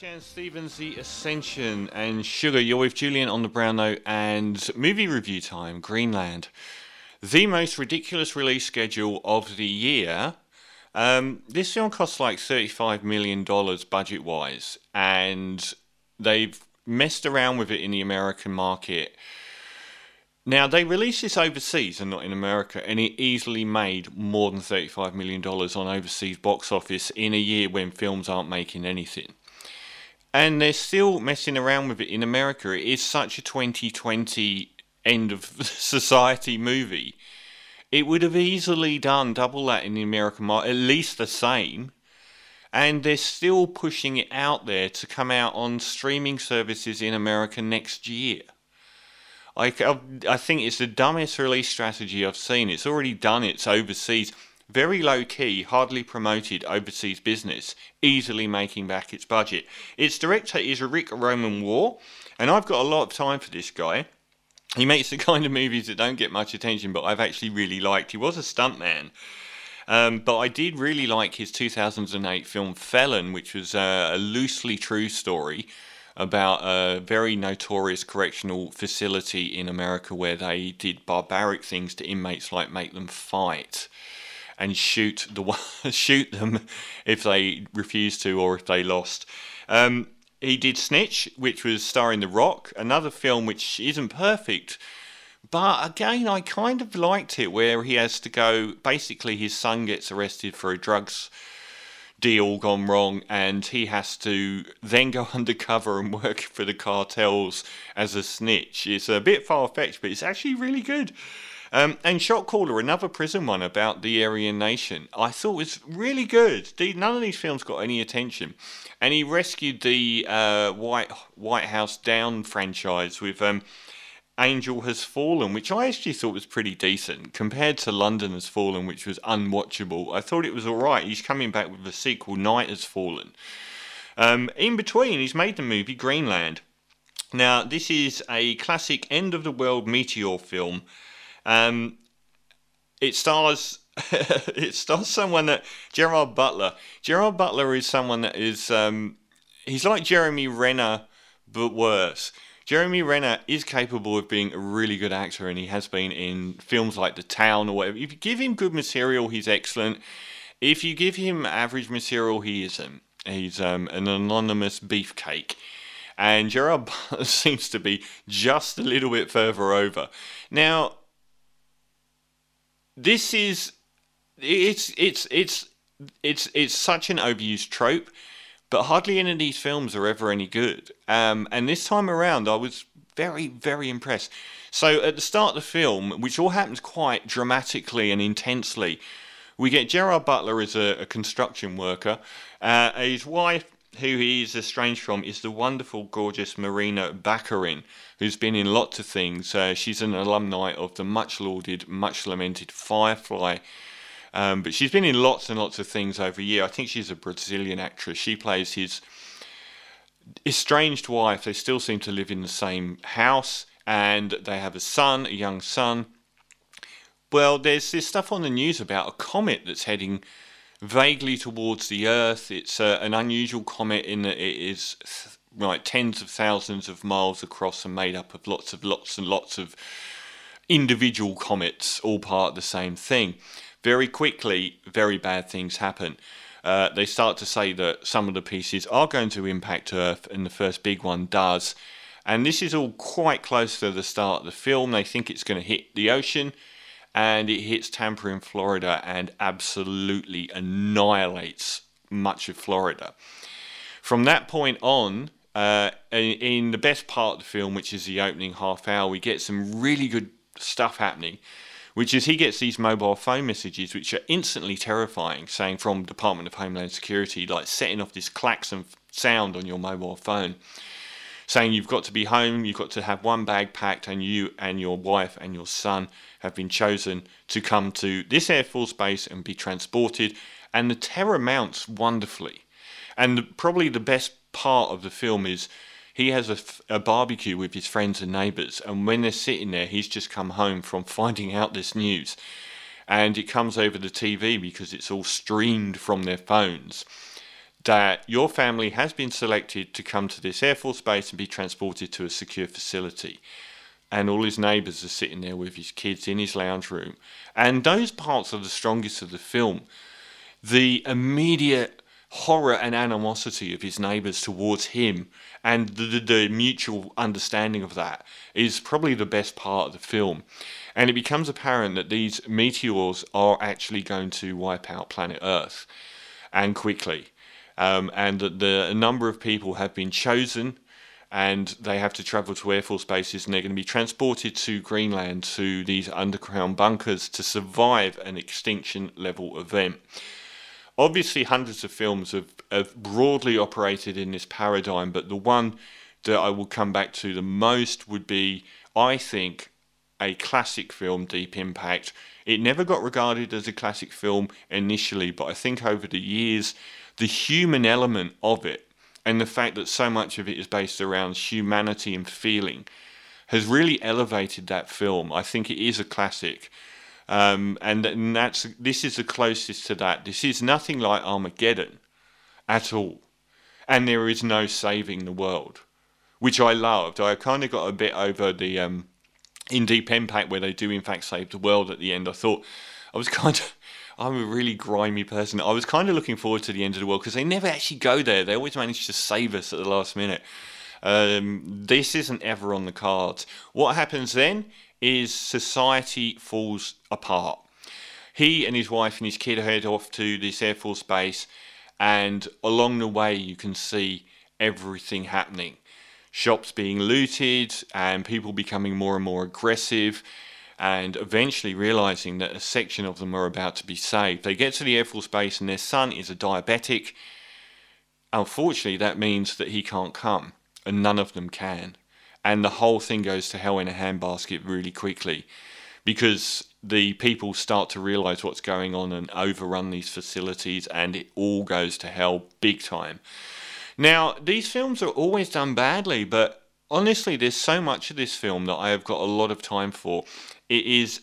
Jan Stevens, The Ascension, and Sugar. You're with Julian on the brown note and movie review time. Greenland, the most ridiculous release schedule of the year. Um, this film costs like thirty-five million dollars budget-wise, and they've messed around with it in the American market. Now they released this overseas and not in America, and it easily made more than thirty-five million dollars on overseas box office in a year when films aren't making anything and they're still messing around with it in America. It is such a 2020 end of society movie. It would have easily done double that in the American market, at least the same. And they're still pushing it out there to come out on streaming services in America next year. I, I think it's the dumbest release strategy I've seen. It's already done its overseas very low key, hardly promoted overseas business, easily making back its budget. Its director is Ric Roman Waugh, and I've got a lot of time for this guy. He makes the kind of movies that don't get much attention, but I've actually really liked. He was a stuntman. Um, but I did really like his 2008 film Felon, which was uh, a loosely true story about a very notorious correctional facility in America where they did barbaric things to inmates like make them fight and shoot the shoot them if they refused to or if they lost. Um, he did Snitch, which was starring The Rock, another film which isn't perfect. But again, I kind of liked it where he has to go. Basically, his son gets arrested for a drugs deal gone wrong, and he has to then go undercover and work for the cartels as a snitch. It's a bit far fetched, but it's actually really good. Um, and Shot Caller, another prison one about the Aryan Nation, I thought was really good. None of these films got any attention, and he rescued the uh, White White House Down franchise with um, Angel Has Fallen, which I actually thought was pretty decent compared to London Has Fallen, which was unwatchable. I thought it was all right. He's coming back with a sequel, Night Has Fallen. Um, in between, he's made the movie Greenland. Now, this is a classic end of the world meteor film um, it stars it stars someone that Gerard Butler. Gerard Butler is someone that is um, he's like Jeremy Renner but worse. Jeremy Renner is capable of being a really good actor, and he has been in films like The Town or whatever. If you give him good material, he's excellent. If you give him average material, he isn't. He's um, an anonymous beefcake. And Gerard Butler seems to be just a little bit further over. Now, this is it's it's it's it's it's such an overused trope, but hardly any of these films are ever any good. Um, and this time around, I was very very impressed. So at the start of the film, which all happens quite dramatically and intensely, we get Gerard Butler as a, a construction worker. Uh, his wife who he is estranged from is the wonderful, gorgeous Morena Baccarin, who's been in lots of things. Uh, she's an alumni of the much lauded, much lamented Firefly. Um, but she's been in lots and lots of things over a year. I think she's a Brazilian actress. She plays his estranged wife. They still seem to live in the same house, and they have a son, a young son. Well, there's this stuff on the news about a comet that's heading vaguely towards the Earth. It's uh, an unusual comet in that it is like tens of thousands of miles across and made up of lots of lots and lots of individual comets, all part of the same thing. Very quickly, very bad things happen. Uh, they start to say that some of the pieces are going to impact Earth, and the first big one does. And this is all quite close to the start of the film. They think it's going to hit the ocean and it hits Tampa in Florida and absolutely annihilates much of Florida. From that point on, uh, in, the best part of the film, which is the opening half hour, we get some really good stuff happening. Which is he gets these mobile phone messages, which are instantly terrifying, saying from Department of Homeland Security, like setting off this klaxon sound on your mobile phone saying you've got to be home, you've got to have one bag packed, and you and your wife and your son have been chosen to come to this Air Force base and be transported. And the terror mounts wonderfully. And probably the best part of the film is he has a, a, barbecue with his friends and neighbours, and when they're sitting there, he's just come home from finding out this news. And it comes over the TV because it's all streamed from their phones that your family has been selected to come to this Air Force base and be transported to a secure facility. And all his neighbours are sitting there with his kids in his lounge room. And those parts are the strongest of the film. The immediate horror and animosity of his neighbours towards him and the, the, the, mutual understanding of that is probably the best part of the film. And it becomes apparent that these meteors are actually going to wipe out planet Earth and quickly. Um, and that the, a number of people have been chosen and they have to travel to Air Force bases and they're going to be transported to Greenland to these underground bunkers to survive an extinction level event obviously hundreds of films have, have broadly operated in this paradigm, but the one that I will come back to the most would be, I think, a classic film, Deep Impact. It never got regarded as a classic film initially, but I think over the years, the human element of it and the fact that so much of it is based around humanity and feeling has really elevated that film. I think it is a classic. Um, and, and that's this is the closest to that. This is nothing like Armageddon at all, and there is no saving the world, which I loved. I kind of got a bit over the um, in Deep Impact where they do in fact save the world at the end. I thought I was kind of. I'm a really grimy person. I was kind of looking forward to the end of the world because they never actually go there. They always manage to save us at the last minute. Um, this isn't ever on the cards. What happens then is society falls apart. He and his wife and his kid head off to this Air Force base, and along the way, you can see everything happening shops being looted, and people becoming more and more aggressive, and eventually realizing that a section of them are about to be saved. They get to the Air Force base, and their son is a diabetic. Unfortunately, that means that he can't come, and none of them can and the whole thing goes to hell in a handbasket really quickly because the people start to realize what's going on and overrun these facilities and it all goes to hell big time. Now, these films are always done badly, but honestly, there's so much of this film that I have got a lot of time for. It is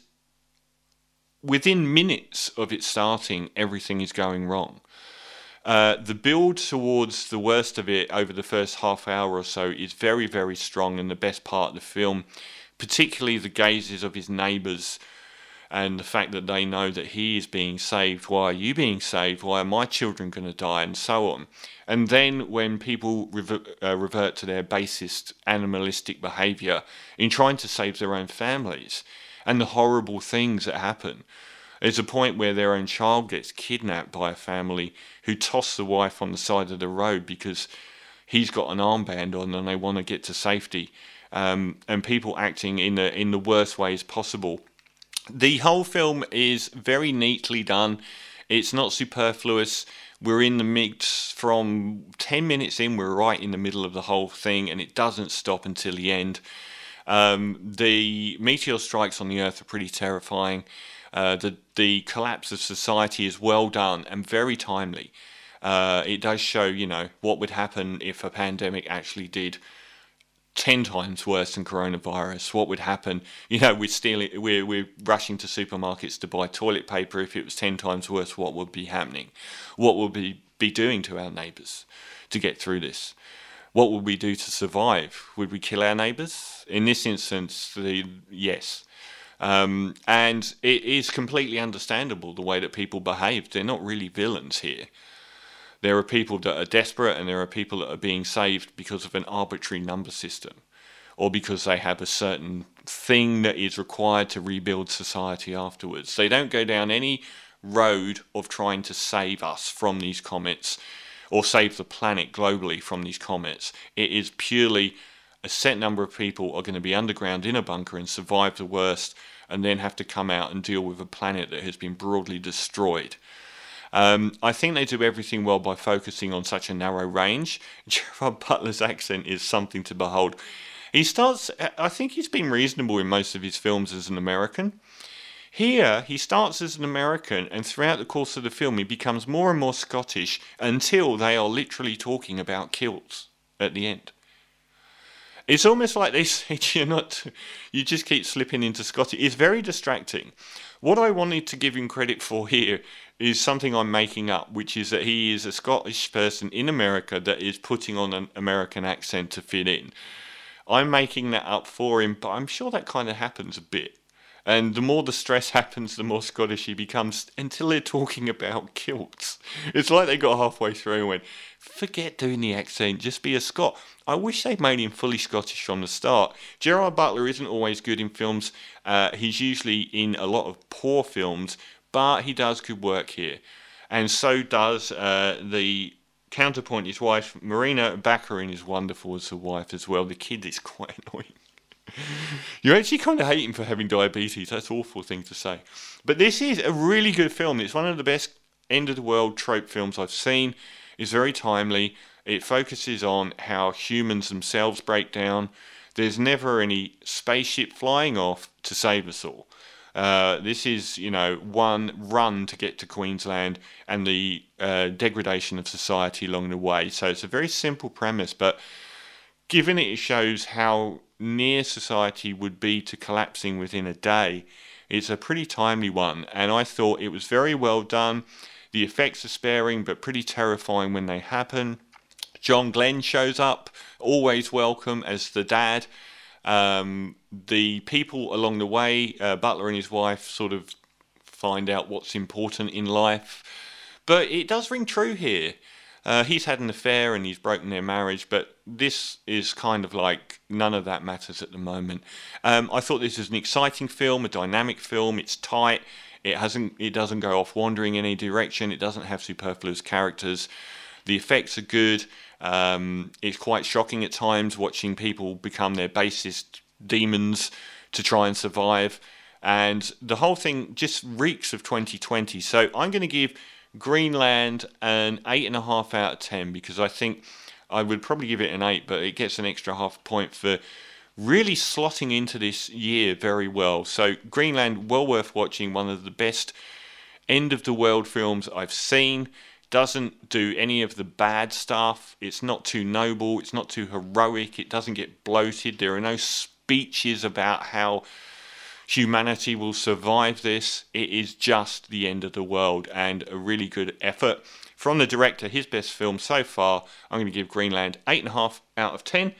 within minutes of it starting, everything is going wrong. Uh, the build towards the worst of it over the first half hour or so is very, very strong and the best part of the film, particularly the gazes of his neighbours and the fact that they know that he is being saved. Why are you being saved? Why are my children going to die? And so on. And then when people revert, uh, revert to their basest animalistic behaviour in trying to save their own families and the horrible things that happen. There's a point where their own child gets kidnapped by a family who toss the wife on the side of the road because he's got an armband on and they want to get to safety. Um, and people acting in the in the worst ways possible. The whole film is very neatly done. It's not superfluous. We're in the mix from 10 minutes in, we're right in the middle of the whole thing, and it doesn't stop until the end. Um, the meteor strikes on the Earth are pretty terrifying. Uh, the the collapse of society is well done and very timely. Uh, it does show, you know, what would happen if a pandemic actually did ten times worse than coronavirus. What would happen? You know, we're stealing, we're we're rushing to supermarkets to buy toilet paper. If it was ten times worse, what would be happening? What would we be doing to our neighbours to get through this? What would we do to survive? Would we kill our neighbours? In this instance, the yes. Um, and it is completely understandable the way that people behave. They're not really villains here. There are people that are desperate and there are people that are being saved because of an arbitrary number system or because they have a certain thing that is required to rebuild society afterwards. They don't go down any road of trying to save us from these comets or save the planet globally from these comets. It is purely a set number of people are going to be underground in a bunker and survive the worst and then have to come out and deal with a planet that has been broadly destroyed. Um, I think they do everything well by focusing on such a narrow range. Gerard Butler's accent is something to behold. He starts, I think he's been reasonable in most of his films as an American. Here, he starts as an American, and throughout the course of the film, he becomes more and more Scottish until they are literally talking about kilts at the end. It's almost like they said you're not, you just keep slipping into Scottish. It's very distracting. What I wanted to give him credit for here is something I'm making up, which is that he is a Scottish person in America that is putting on an American accent to fit in. I'm making that up for him, but I'm sure that kind of happens a bit. And the more the stress happens, the more Scottish he becomes until they're talking about kilts. It's like they got halfway through and went, forget doing the accent, just be a Scot. I wish they'd made him fully Scottish from the start. Gerard Butler isn't always good in films, uh, he's usually in a lot of poor films, but he does good work here. And so does uh, the counterpoint, his wife, Morena Baccarin, is wonderful as a wife as well. The kid is quite annoying. You actually kind of him for having diabetes. That's an awful thing to say. But this is a really good film. It's one of the best end of the world trope films I've seen. It's very timely. It focuses on how humans themselves break down. There's never any spaceship flying off to save us all. Uh, this is, you know, one run to get to Queensland and the uh, degradation of society along the way. So it's a very simple premise, but given it shows how near society would be to collapsing within a day, it's a pretty timely one. And I thought it was very well done. The effects are sparing, but pretty terrifying when they happen. John Glenn shows up, always welcome as the dad. Um, the people along the way, uh, Butler and his wife, sort of find out what's important in life. But it does ring true here. Uh, he's had an affair and he's broken their marriage, but this is kind of like none of that matters at the moment. Um, I thought this was an exciting film, a dynamic film. It's tight. It hasn't. It doesn't go off wandering any direction. It doesn't have superfluous characters. The effects are good. Um, it's quite shocking at times watching people become their basest demons to try and survive. And the whole thing just reeks of 2020. So I'm going to give Greenland an 8.5 out of 10 because I think I would probably give it an 8, but it gets an extra half point for really slotting into this year very well. So Greenland, well worth watching, one of the best end of the world films I've seen doesn't do any of the bad stuff. It's not too noble. It's not too heroic. It doesn't get bloated. There are no speeches about how humanity will survive this. It is just the end of the world and a really good effort. From the director, his best film so far, I'm going to give Greenland 8.5 out of 10.